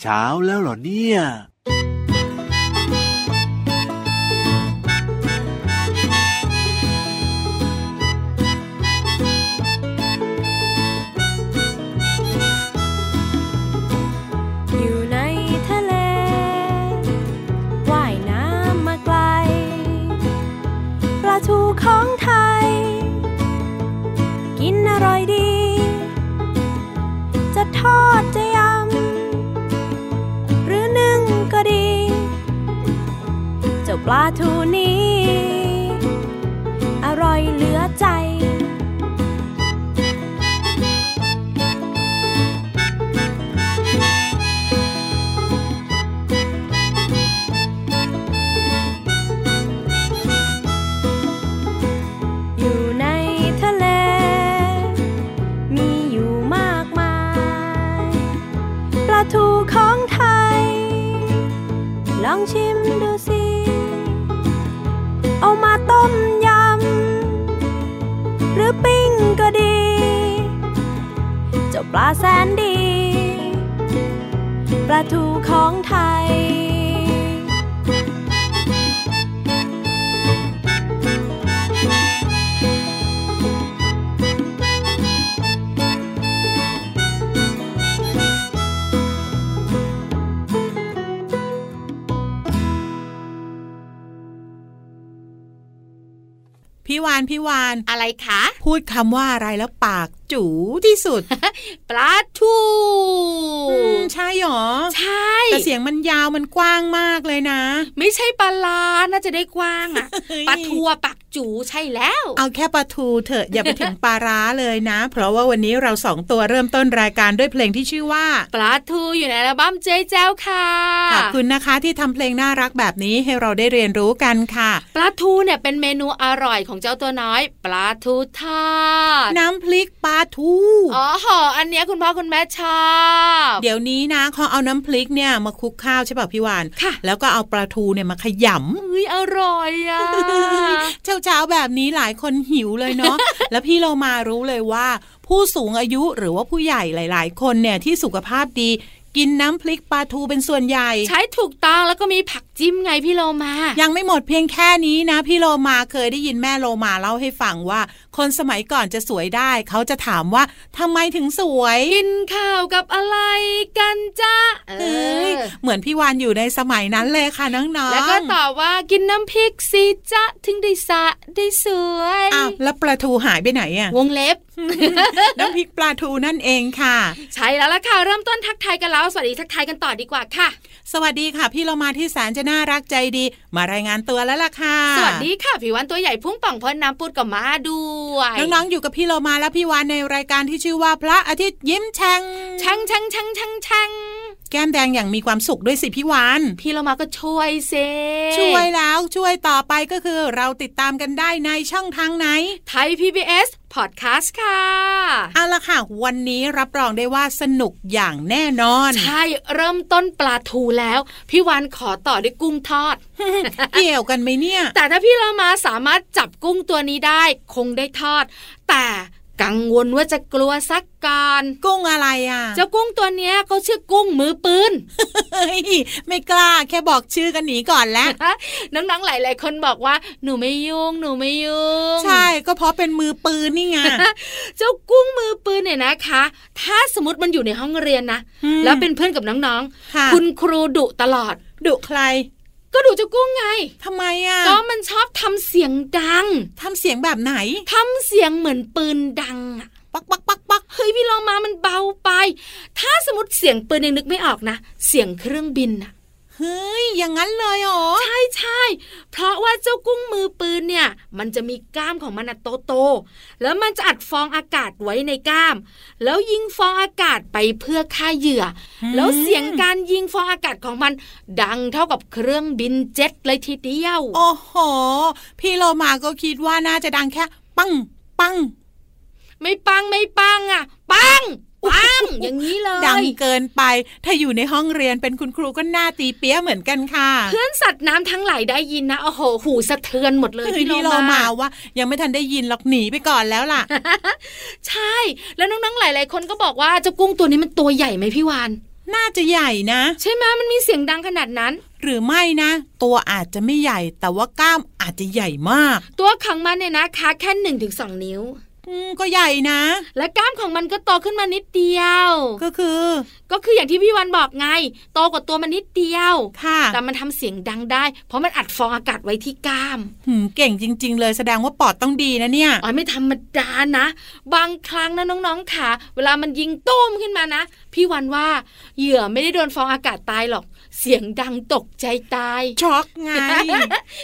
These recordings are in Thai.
เช้าแล้วเหรอเนี่ย ปลาทูนี้ พี่วานพี่วานอะไรคะ พูดคำว่าอะไรแล้วปากจูที่สุดปลาทูใช่หรอ ใช่ แต่เสียงมันยาวมันกว้างมากเลยนะ ไม่ใช่ปลาลาน่าจะได้กว้างอะปลาทูปาก จูใช่แล้ว เอาแค่ปลาทูเถอะอย่าไปถึงปลาร้าเลยนะ เพราะว่าวันนี้เราสองตัวเริ่มต้นรายการด้วยเพลงที่ชื่อว่าปลาทูอยู่ในอัลบั้มเจ๊เจ้าค่ะขอบคุณนะคะที่ทำเพลงน่ารักแบบนี้ให้เราได้เรียนรู้กันค่ะปลาทูเนี่ยเป็นเมนูอร่อยของเจ้าตัวน้อย ปลาทูทอดน้ำพริกปลาทูอ๋อหออันนี้คุณพ่อคุณแม่ชอบเดี๋ยวนี้นะเขาเอาน้ำพริกเนี่ยมาคลุกข้าวใช่ป่ะพี่วานค่ะ แล้วก็เอาปลาทูเนี่ยมาขยำเฮ้ยอร่อยอะเช้าเช้าแบบนี้หลายคนหิวเลยเนาะแล้วพี่เรามารู้เลยว่า ผู้สูงอายุหรือว่าผู้ใหญ่หลาย ๆ คนเนี่ยที่สุขภาพดี กินน้ำพริกปลาทูเป็นส่วนใหญ่ ใช้ถูกต้องแล้วก็มีผักจิ้มไงพี่โลมา ยังไม่หมดเพียงแค่นี้นะ พี่โลมาเคยได้ยินแม่โลมาเล่าให้ฟังว่า คนสมัยก่อนจะสวยได้ เขาจะถามว่าทำไมถึงสวย กินข้าวกับอะไรกันจ้าเอ้ยเหมือนพี่วานอยู่ในสมัยนั้นเลยค่ะน้องๆแล้วก็ตอบว่ากินน้ำพริกสิจ้าถึงได้สะได้สวยอ้าวแล้วปลาทูหายไปไหนอะวงเล็บ น้ำพริกปลาทูนั่นเองค่ะ ใช่แล้วล่ะค่ะ เริ่มต้นทักทายกันแล้ว สวัสดีทักทายกันต่อดีกว่าค่ะ สวัสดีค่ะ พี่เรามาที่แสนจะน่ารักใจดี มารายงานตัวแล้วล่ะค่ะ สวัสดีค่ะพี่วันตัวใหญ่พุ่งป่องพ้นน้ำปุดกับมาด้วยน้องๆอยู่กับพี่เรามาและพี่วานในรายการที่ชื่อว่าพระอาทิตย์ยิ้มแฉ่งแฉ่งแฉ่งแฉ่งแฉ่ง แฉ่งแก้มแดงอย่างมีความสุขด้วยสิพี่วานพี่เรามาก็ช่วยเซช่วยแล้วช่วยต่อไปก็คือเราติดตามกันได้ในช่องทางไหนไทย PBS พอดแคสต์ค่ะเอาละค่ะ วันนี้รับรองได้ว่าสนุกอย่างแน่นอน ใช่ เริ่มต้นปลาทูแล้ว พี่วานขอต่อด้วยกุ้งทอด เกี่ยวกันไหมเนี่ย แต่ถ้าพี่เรามาสามารถจับกุ้งตัวนี้ได้ คงได้ทอด แต่ กังวลว่าจะกลัวสักการกุ้งอะไรอะ เจ้ากุ้งตัวเนี้ยเขาชื่อกุ้งมือปืนไม่กล้าแค่บอกชื่อกันหนีก่อนแล้วน้องๆหลาย ๆ คนบอกว่าหนูไม่ยุ่งหนูไม่ยุ่งใช่ ก็เพราะเป็นมือปืนนี่ไงเจ้ากุ้งมือปืนเนี่ยนะคะ ถ้าสมมติมันอยู่ในห้องเรียนนะแล้วเป็นเพื่อนกับน้องๆ คุณครูดุตลอดดุใคร ก็ดูเจ้ากุ้งไงทำไมอะ ก็มันชอบทำเสียงดังทำเสียงแบบไหนทำเสียงเหมือนปืนดังอะปักปักปักปักเฮ้ยพี่ลองมามันเบาไป ถ้าสมมติเสียงปืนยังนึกไม่ออกนะ เสียงเครื่องบินอะเฮ้ยอย่างนั้นเลยอ๋อใช่ใช่เพราะว่าเจ้ากุ้งมือปืนเนี่ย มันจะมีก้ามของมันโตโต แล้วมันจะอัดฟองอากาศไว้ในก้าม แล้วยิงฟองอากาศไปเพื่อฆ่าเหยื่อ แล้วเสียงการยิงฟองอากาศของมัน ดังเท่ากับเครื่องบินเจ็ตเลยทีเดียว โอ้โห พี่โลมาก็คิดว่าน่าจะดังแค่ ปังปัง ไม่ปังไม่ปังอะ ปัง ปังอย่างนี้เลย ดังเกินไป ถ้าอยู่ในห้องเรียนเป็นคุณครูก็น่าตีเปี้ยเหมือนกันค่ะ เพื่อนสัตว์น้ำทั้งหลายได้ยินนะโอ้โหหูสะเทือนหมดเลยพี่โลมาว่า ยังไม่ทันได้ยินหรอกหนีไปก่อนแล้วล่ะ ใช่ แล้วน้องๆหลาย ๆ คนก็บอกว่าเจ้ากุ้งตัวนี้มันตัวใหญ่ไหมพี่วานน่าจะใหญ่นะ ใช่ไหมมันมีเสียงดังขนาดนั้น หรือไม่นะ ตัวอาจจะไม่ใหญ่แต่ว่ากล้ามอาจจะใหญ่มาก ตัวของมันเนี่ยนะคะแค่หนึ่งถึงสองนิ้วอืม ก็ใหญ่นะ และกล้ามของมันก็โตขึ้นมานิดเดียว ก็คือ ก็คืออย่างที่พี่วันบอกไง โตกว่าตัวมันนิดเดียว ค่ะ แต่มันทำเสียงดังได้ เพราะมันอัดฟองอากาศไว้ที่กล้ามหืมเก่งจริง ๆ เลยแสดงว่าปอดต้องดีนะเนี่ย อ๋อไม่ธรรมดานะ บางครั้งนะน้องๆค่ะ เวลามันยิงตุ้มขึ้นมานะ พี่วันว่าเหยื่อไม่ได้โดนฟองอากาศตายหรอก เสียงดังตกใจตาย ช็อกไง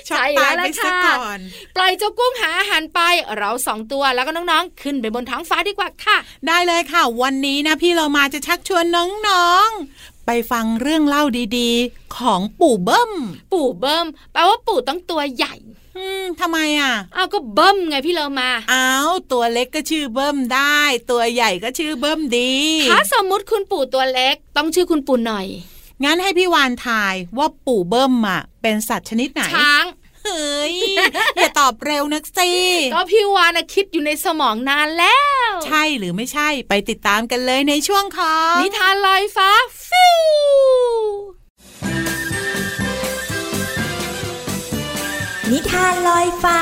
ช็อกใช่ตายแล้วไปล่ะซะค่ะก่อน ปล่อยเจ้ากุ้งหาอาหารไป เราสองตัวแล้วก็น้องๆ ขึ้นไปบนท้องฟ้าดีกว่าค่ะ ได้เลยค่ะ วันนี้นะพี่เรามาจะชักชวนน้องๆ ไปฟังเรื่องเล่าดีๆ ของปู่เบิ้ม ปู่เบิ้มแปลว่าปู่ต้องตัวใหญ่อืมทำไมอะ อ้าวก็เบิ้มไงพี่เรามา อ้าวตัวเล็กก็ชื่อเบิ้มได้ ตัวใหญ่ก็ชื่อเบิ้มดี ถ้าสมมุติคุณปู่ตัวเล็ก ต้องชื่อคุณปู่หน่อย งั้นให้พี่วานทายว่าปู่เบิ้มอะเป็นสัตว์ชนิดไหนช้างเฮ้ยอย่าตอบเร็วนักสิก็พี่วานะคิดอยู่ในสมองนานแล้ว ใช่หรือไม่ใช่ไปติดตามกันเลยในช่วงของนิทานลอยฟ้าฟิวนิทานลอยฟ้า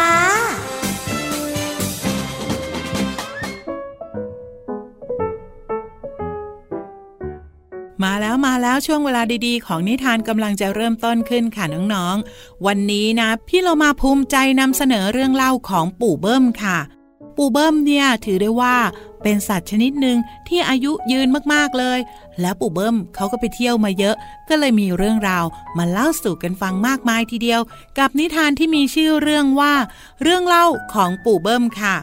มาแล้วมาแล้วช่วงเวลาดีๆ ของนิทานกำลังจะเริ่มต้นขึ้นค่ะน้องๆ วันนี้นะ พี่เรามาภูมิใจนำเสนอเรื่องเล่าของปู่เบิ้มค่ะ ปู่เบิ้มเนี่ยถือได้ว่าเป็นสัตว์ชนิดหนึ่งที่อายุยืนมากๆเลย แล้วปู่เบิ้มเขาก็ไปเที่ยวมาเยอะ ก็เลยมีเรื่องราวมาเล่าสู่กันฟังมากมายทีเดียว กับนิทานที่มีชื่อเรื่องว่า เรื่องเล่าของปู่เบิ้มค่ะ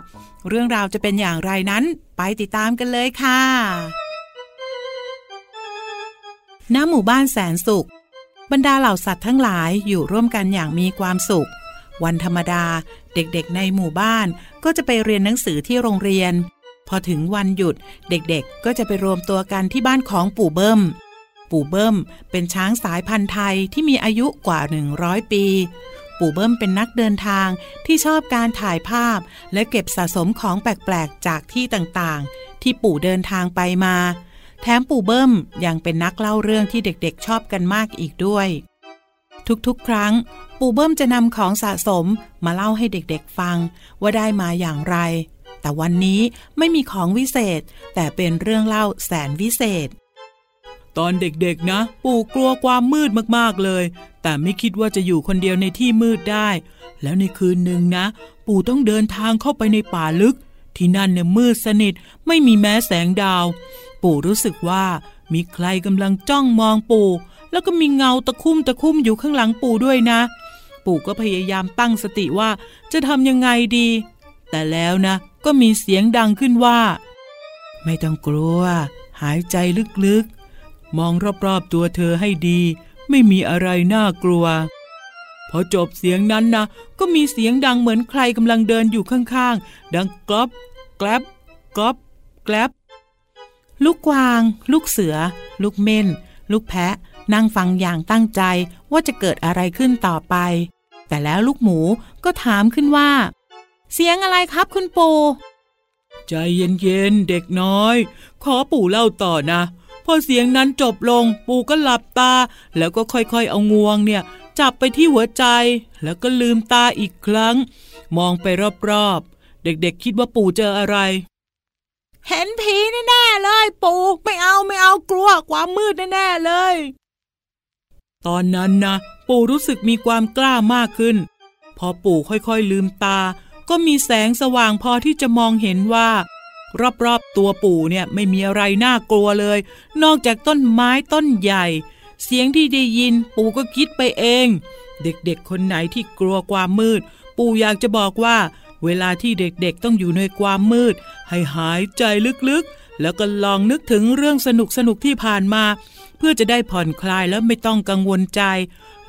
เรื่องราวจะเป็นอย่างไรนั้น ไปติดตามกันเลยค่ะ ณหมู่บ้านแสนสุข บรรดาเหล่าสัตว์ทั้งหลายอยู่ร่วมกันอย่างมีความสุข วันธรรมดาเด็กๆในหมู่บ้านก็จะไปเรียนหนังสือที่โรงเรียน พอถึงวันหยุดเด็กๆก็จะไปรวมตัวกันที่บ้านของปู่เบิ้ม ปู่เบิ้มเป็นช้างสายพันธุ์ไทยที่มีอายุกว่า 100 ปี ปู่เบิ้มเป็นนักเดินทางที่ชอบการถ่ายภาพ และเก็บสะสมของแปลกๆจากที่ต่างๆ ที่ปู่เดินทางไปมา แถมปู่เบิ้มยังเป็นนักเล่าเรื่องที่เด็กๆชอบกันมากอีกด้วย ทุกๆ ครั้ง ปู่เบิ้มจะนำของสะสมมาเล่าให้เด็กๆฟังว่าได้มาอย่างไร แต่วันนี้ไม่มีของวิเศษ แต่เป็นเรื่องเล่าแสนวิเศษ ตอนเด็กๆนะ ปู่กลัวความมืดมากๆเลย แต่ไม่คิดว่าจะอยู่คนเดียวในที่มืดได้ แล้วในคืนหนึ่งนะ ปู่ต้องเดินทางเข้าไปในป่าลึกที่นั่นเนี่ยมืดสนิทไม่มีแม้แสงดาว ปู่รู้สึกว่ามีใครกำลังจ้องมองปู่ แล้วก็มีเงาตะคุ่มตะคุ่มอยู่ข้างหลังปู่ด้วยนะ ปู่ก็พยายามตั้งสติว่าจะทำยังไงดี แต่แล้วนะ ก็มีเสียงดังขึ้นว่า ไม่ต้องกลัว หายใจลึกๆ มองรอบๆตัวเธอให้ดี ไม่มีอะไรน่ากลัว พอจบเสียงนั้นนะก็มีเสียงดังเหมือนใครกำลังเดินอยู่ข้างๆ ดังกรอบแกลบกรอบแกลบ ลูกกวาง ลูกเสือ ลูกเม่น ลูกแพะ นั่งฟังอย่างตั้งใจว่าจะเกิดอะไรขึ้นต่อไป แต่แล้วลูกหมูก็ถามขึ้นว่า เสียงอะไรครับคุณปู่ใจเย็นๆเด็กน้อย ขอปู่เล่าต่อนะ พอเสียงนั้นจบลง ปู่ก็หลับตา แล้วก็ค่อยๆเอางวงเนี่ย จับไปที่หัวใจ แล้วก็ลืมตาอีกครั้ง มองไปรอบๆ เด็กๆคิดว่าปู่เจออะไร เห็นผีแน่ๆเลยปู่ไม่เอาไม่เอากลัวความมืดแน่ๆเลย ตอนนั้นนะปู่รู้สึกมีความกล้ามากขึ้น พอปู่ค่อยๆลืมตา ก็มีแสงสว่างพอที่จะมองเห็นว่า รอบๆตัวปู่เนี่ยไม่มีอะไรน่ากลัวเลย นอกจากต้นไม้ต้นใหญ่ เสียงที่ได้ยินปู่ก็คิดไปเอง เด็กๆคนไหนที่กลัวความมืด ปู่อยากจะบอกว่า เวลาที่เด็กๆต้องอยู่ในความมืด ให้หายใจลึกๆ แล้วก็ลองนึกถึงเรื่องสนุกๆที่ผ่านมา เพื่อจะได้ผ่อนคลายแล้วไม่ต้องกังวลใจ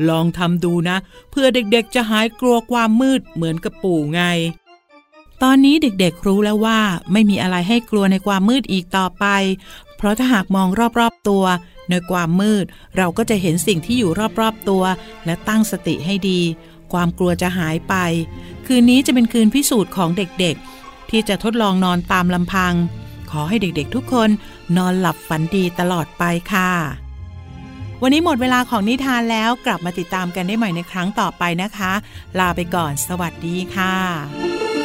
ลองทำดูนะ เพื่อเด็กๆจะหายกลัวความมืดเหมือนกับปู่ไง ตอนนี้เด็กๆรู้แล้วว่าไม่มีอะไรให้กลัวในความมืดอีกต่อไป เพราะถ้าหากมองรอบๆตัวในความมืด เราก็จะเห็นสิ่งที่อยู่รอบๆตัว และตั้งสติให้ดี ความกลัวจะหายไป คืนนี้จะเป็นคืนพิสูจน์ของเด็กๆ ที่จะทดลองนอนตามลำพัง ขอให้เด็กๆทุกคนนอนหลับฝันดีตลอดไปค่ะ วันนี้หมดเวลาของนิทานแล้วกลับมาติดตามกันได้ใหม่ในครั้งต่อไปนะคะ ลาไปก่อน สวัสดีค่ะ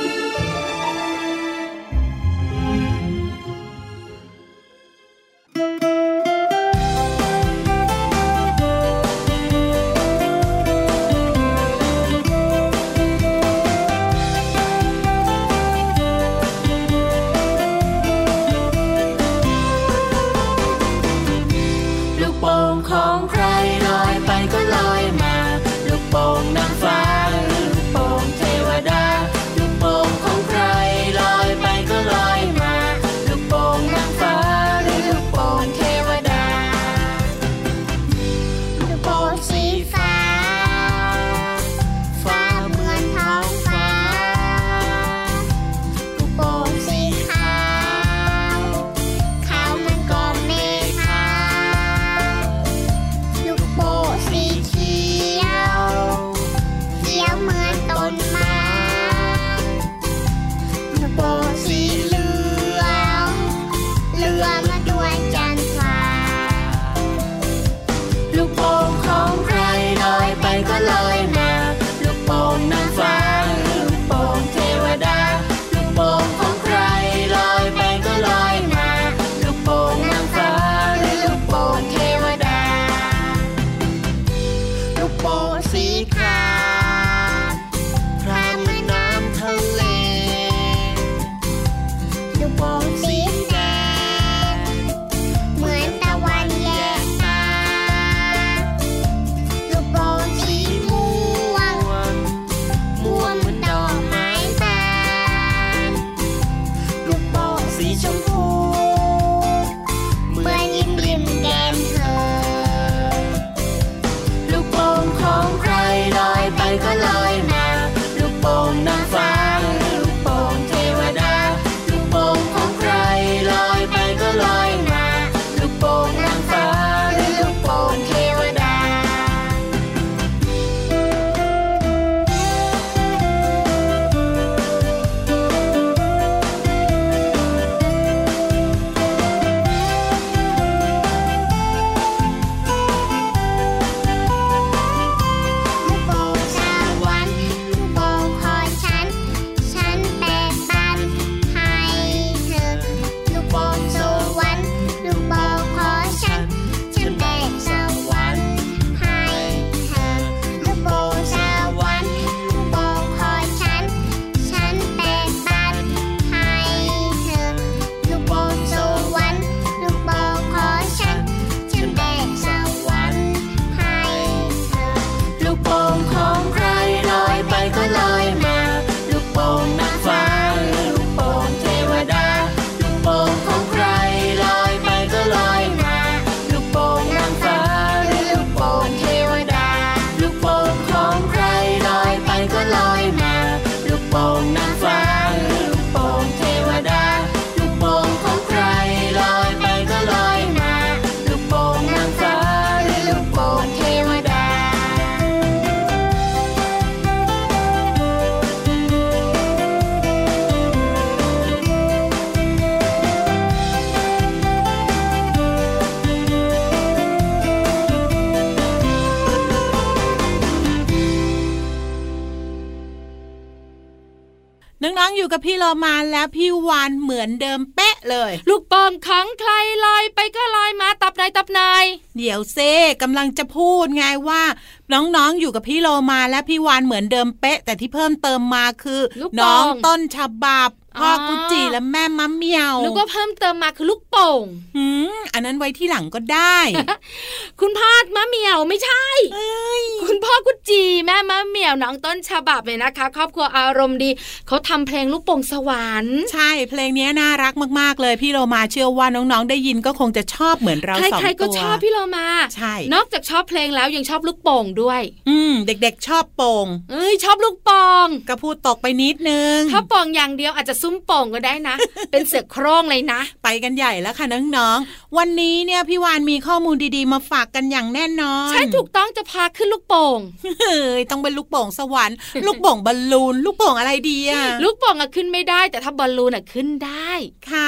องๆอยู่กับพี่โลมาแล้วพี่วานเหมือนเดิมเป๊ะเลย ลูกโป่งของใครลอยไปก็ลอยมาตับนายตับนายเดี๋ยวเซ่กำลังจะพูดไงว่า น้องๆ อยู่กับพี่โลมาและพี่วานเหมือนเดิมเป๊ะ แต่ที่เพิ่มเติมมาคือลูกโป่งน้องต้นฉบับพ่อออกุจิและแม่มะเหมียวนึกว่าเพิ่มเติมมาคือลูกโป่งหืมอันนั้นไว้ที่หลังก็ได้ คุณพ่อมะเหมียวไม่ใช่ คุณพ่อกุจีแม่มะเหมียวน้องต้นฉบับเลยนะคะ ครอบครัวอารมณ์ดีเขาทำเพลงลูกโป่งสวรรค์ ใช่เพลงนี้น่ารักมากๆเลย พี่โลมาเชื่อว่าน้องๆ ได้ยินก็คงจะชอบเหมือนเราสองตัวใครๆก็ชอบพี่โลมาใช่ นอกจากชอบเพลงแล้วยังชอบลูกโป่งด้วย อืม เด็กๆชอบโป่งเอ้ยชอบลูกโป่งก็พูดตกไปนิดนึง ถ้าโป่งอย่างเดียวอาจจะซุ้มโป่งก็ได้นะ เป็นเสือโคร่งเลยนะ ไปกันใหญ่แล้วค่ะน้องๆ วันนี้เนี่ยพี่วานมีข้อมูลดีๆ มาฝากกันอย่างแน่นอน ใช่ถูกต้องจะพาขึ้นลูกโป่งเฮ้ยต้องเป็นลูกโป่งสวรรค์ลูกโป่งบอลลูน ลูกโป่งอะไรดีอะลูกโป่งอะขึ้นไม่ได้ แต่ถ้าบอลลูนอะขึ้นได้ค่ะ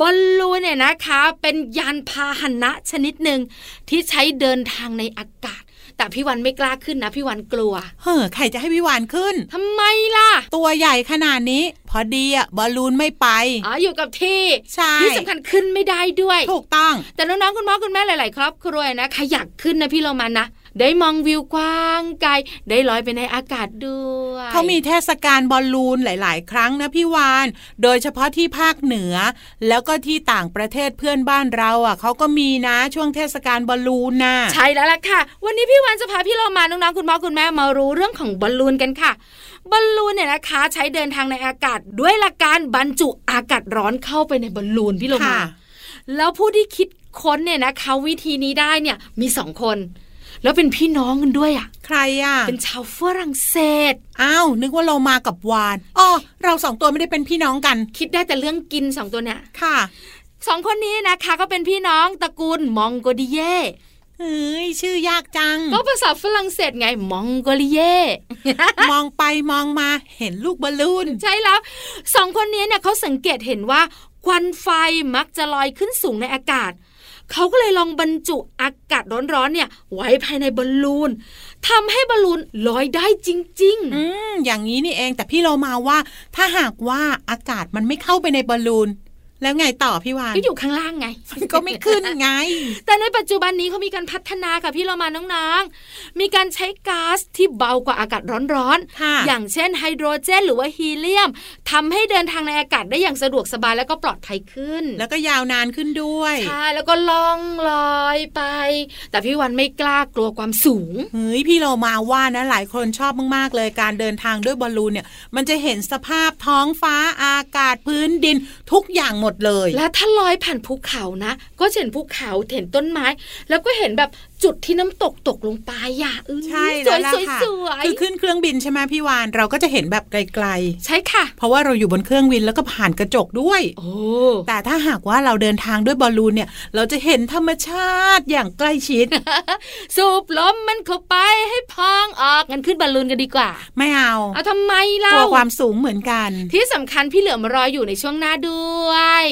บอลลูนเนี่ยนะคะ เป็นยานพาหนะชนิดหนึ่งที่ใช้เดินทางในอากาศ แต่พี่วันไม่กล้าขึ้นนะพี่วันกลัว เฮ้อใครจะให้พี่วานขึ้นทำไมล่ะ ตัวใหญ่ขนาดนี้ พอดีอะบอลลูนไม่ไปอ๋ออยู่กับที่ใช่ที่สำคัญขึ้นไม่ได้ด้วย ถูกต้อง แต่น้องๆคุณพ่อคุณแม่หลาย ๆ ครอบครัวนะขยักขึ้นนะพี่เรามานะ ได้มองวิวกว้างไกล ได้ลอยไปในอากาศด้วยเขามีเทศกาลบอลลูนหลาย ๆ ครั้งนะพี่วาน โดยเฉพาะที่ภาคเหนือ แล้วก็ที่ต่างประเทศเพื่อนบ้านเราอะเขาก็มีนะช่วงเทศกาลบอลลูนน่ะใช่แล้วล่ะค่ะ วันนี้พี่วันจะพาพี่เรามาน้องๆคุณพ่อคุณแม่มารู้เรื่องของบอลลูนกันค่ะบอลลูนเนี่ยนะคะใช้เดินทางในอากาศด้วยหลักการบรรจุอากาศร้อนเข้าไปในบอลลูนพี่เรามาค่ะแล้วผู้ที่คิดค้นเนี่ยนะคะวิธีนี้ได้เนี่ยมีสองคน แล้วเป็นพี่น้องกันด้วยอะ ใครอะ เป็นชาวฝรั่งเศส อ้าว นึกว่าเรามากับวานอ๋อเราสองตัวไม่ได้เป็นพี่น้องกัน คิดได้แต่เรื่องกินสองตัวเนี่ยค่ะสองคนนี้นะคะก็เป็นพี่น้องตระกูลมองโกดิเย่เฮ้ยชื่อยากจัง ก็ภาษาฝรั่งเศสไงมองโกลิเย่มองไปมองมาเห็นลูกบอลลูน ใช่แล้วสองคนนี้เนี่ยเขาสังเกตเห็นว่าควันไฟมักจะลอยขึ้นสูงในอากาศ เขาก็เลยลองบรรจุอากาศร้อนๆเนี่ยไว้ภายในบอลลูนทำให้บอลลูนลอยได้จริงอืมอย่างนี้นี่เองแต่พี่เรามาว่าถ้าหากว่าอากาศมันไม่เข้าไปในบอลลูน แล้วไงต่อพี่วานๆก็อยู่ข้างล่างไง ก็ไม่ขึ้นไง แต่ในปัจจุบันนี้เขามีการพัฒนาค่ะพี่เรามาน้องๆ มีการใช้ก๊าซที่เบากว่าอากาศร้อนค่ะๆอย่างเช่นไฮโดรเจน หรือว่าฮีเลียมทำให้เดินทางในอากาศได้อย่างสะดวกสบายแล้วก็ปลอดภัยขึ้น แล้วก็ยาวนานขึ้นด้วยใช่แล้วก็ล่องลอยไป แต่พี่วันไม่กล้ากลัวความสูงเฮ้ยพี่เรามาว่านะหลายคนชอบมากๆ เลยการเดินทางด้วยบอลลูนเนี่ย มันจะเห็นสภาพท้องฟ้าอากาศพื้นดินทุกอย่างหมดเลย และถ้าลอยผ่านภูเขานะ ก็เห็นภูเขาเห็นต้นไม้ แล้วก็เห็นแบบจุดที่น้ำตกตกลงไปอะเออใช่สแล้ววยล่ะสวยค่ะสวยคือขึ้นเครื่องบินใช่ไหมพี่วานเราก็จะเห็นแบบไกลใช่ค่ะๆเพราะว่าเราอยู่บนเครื่องบินแล้วก็ผ่านกระจกด้วยโอ้แต่ถ้าหากว่าเราเดินทางด้วยบอลลูนเนี่ย เราจะเห็นธรรมชาติอย่างใกล้ชิด สูบลมมันเข้าไปให้พองออกงั้นขึ้นบอลลูนกันดีกว่า ไม่เอาเอาทำไมกเล่าลัวความสูงเหมือนกัน ที่สำคัญพี่เหลือมารออยู่ในช่วงหน้าด้วย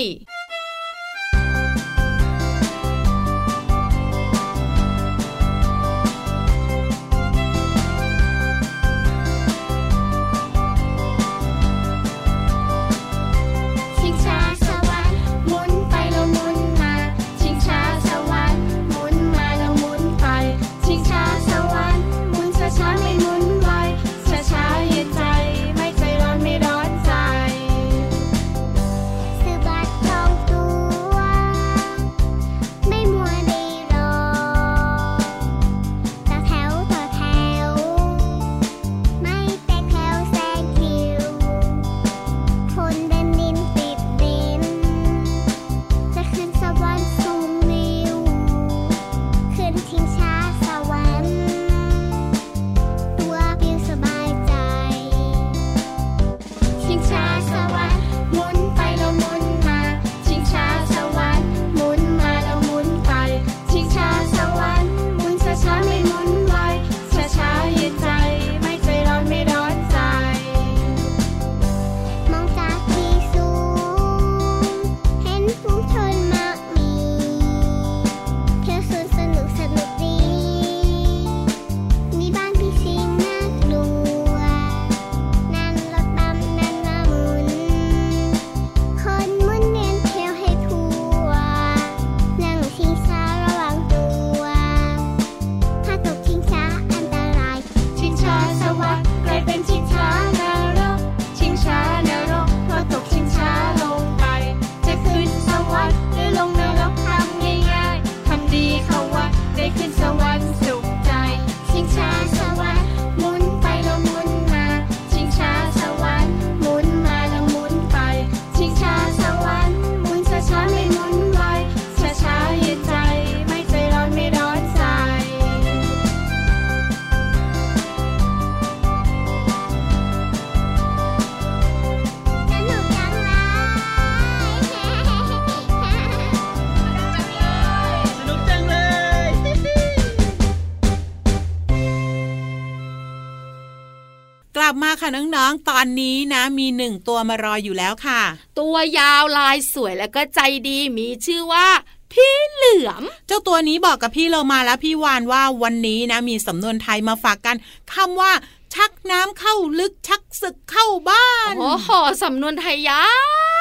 น้องๆ ตอนนี้นะ มีหนึ่งตัวมารออยู่แล้วค่ะ ตัวยาวลายสวยแล้วก็ใจดีมีชื่อว่าพี่เหลือม เจ้าตัวนี้บอกกับพี่เรามาแล้วพี่วานว่าวันนี้นะ มีสำนวนไทยมาฝากกันคำว่าชักน้ำเข้าลึกชักศึกเข้าบ้านโอ้โหสำนวนไทยยา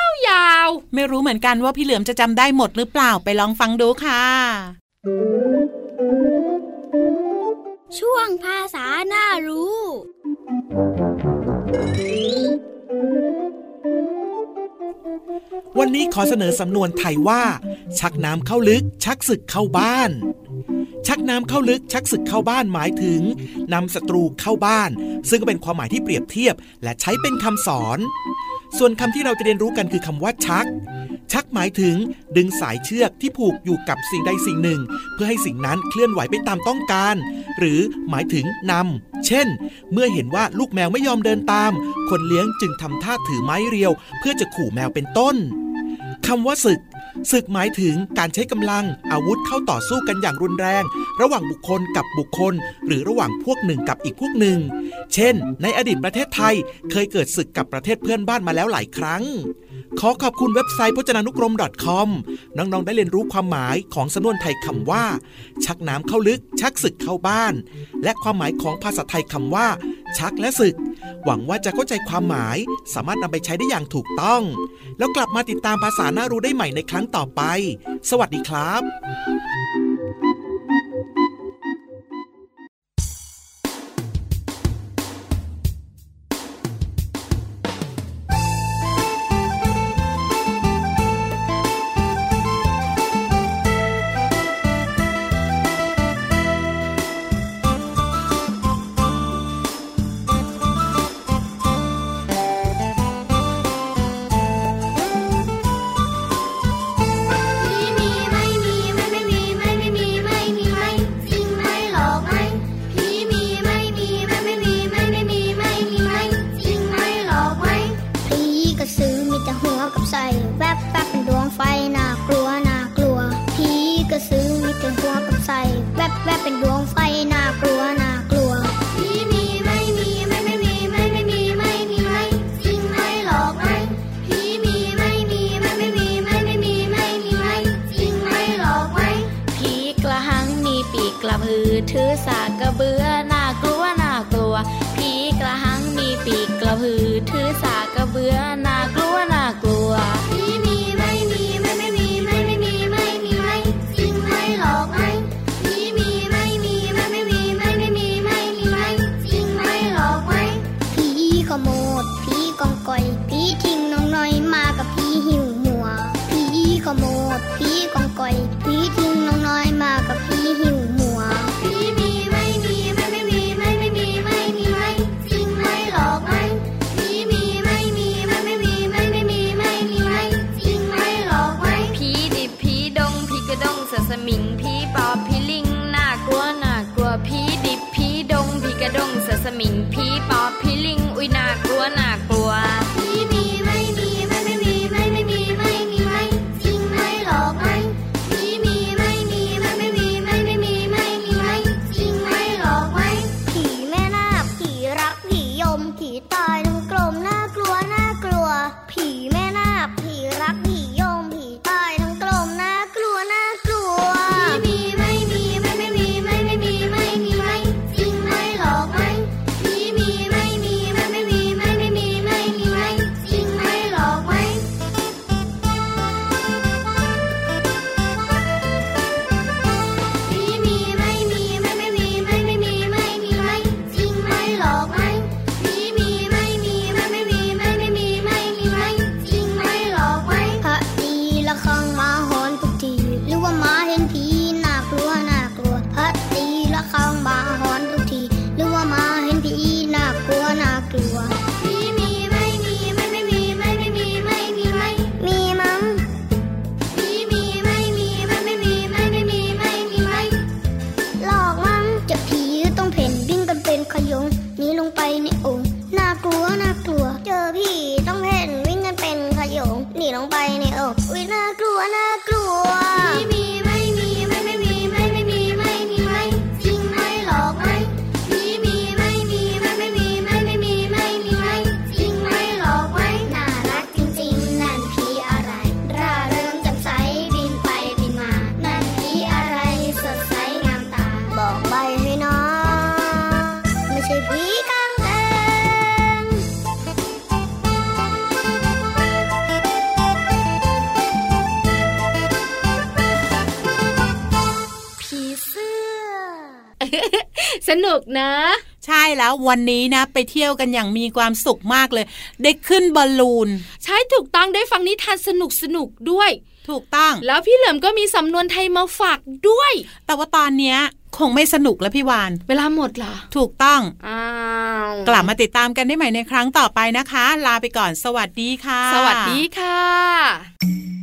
วยาว ไม่รู้เหมือนกันว่าพี่เหลือมจะจำได้หมดหรือเปล่าไปลองฟังดูค่ะ ช่วงภาษาหน้ารู้ วันนี้ขอเสนอสำนวนไทยว่า ชักน้ำเข้าลึก ชักศึกเข้าบ้าน ชักน้ำเข้าลึก ชักศึกเข้าบ้านหมายถึงนำศัตรูเข้าบ้าน ซึ่งก็เป็นความหมายที่เปรียบเทียบและใช้เป็นคำสอน ส่วนคำที่เราจะเรียนรู้กันคือคำว่าชัก ชักหมายถึง ดึงสายเชือกที่ผูกอยู่กับสิ่งใดสิ่งหนึ่ง เพื่อให้สิ่งนั้นเคลื่อนไหวไปตามต้องการ หรือหมายถึงนำเช่น เมื่อเห็นว่าลูกแมวไม่ยอมเดินตาม คนเลี้ยงจึงทำท่าถือไม้เรียว เพื่อจะขู่แมวเป็นต้นคำว่าศึก ศึกหมายถึงการใช้กำลังอาวุธเข้าต่อสู้กันอย่างรุนแรง ระหว่างบุคคลกับบุคคล หรือระหว่างพวกหนึ่งกับอีกพวกหนึ่ง เช่น ในอดีตประเทศไทยเคยเกิดศึกกับประเทศเพื่อนบ้านมาแล้วหลายครั้ง ขอขอบคุณเว็บไซต์พจนานุกรม .com น้องๆ ได้เรียนรู้ความหมายของสำนวนไทยคำว่า ชักน้ำเข้าลึก ชักศึกเข้าบ้าน และความหมายของภาษาไทยคำว่า ชักและศึก หวังว่าจะเข้าใจความหมาย สามารถนำไปใช้ได้อย่างถูกต้อง แล้วกลับมาติดตามภาษาหน่ารู้ได้ใหม่ในครั้งต่อไป สวัสดีครับ สากกระเบือน่ากลัวน่ากลัวผีกระหังมีปีกกระพือถือสากกระเบือน ผีปอบผี สนุกนะ ใช่แล้ววันนี้นะ ไปเที่ยวกันอย่างมีความสุขมากเลย ได้ขึ้นบอลลูน ใช่ถูกต้องได้ฟังนิทานสนุกสนุกด้วย ถูกต้อง แล้วพี่เหลิมก็มีสำนวนไทยมาฝากด้วย แต่ว่าตอนเนี้ย คงไม่สนุกแล้วพี่วาน เวลาหมดเหรอ ถูกต้องอกลับมาติดตามกันได้ใหม่ในครั้งต่อไปนะคะ ลาไปก่อนสวัสดีค่ะ สวัสดีค่ะ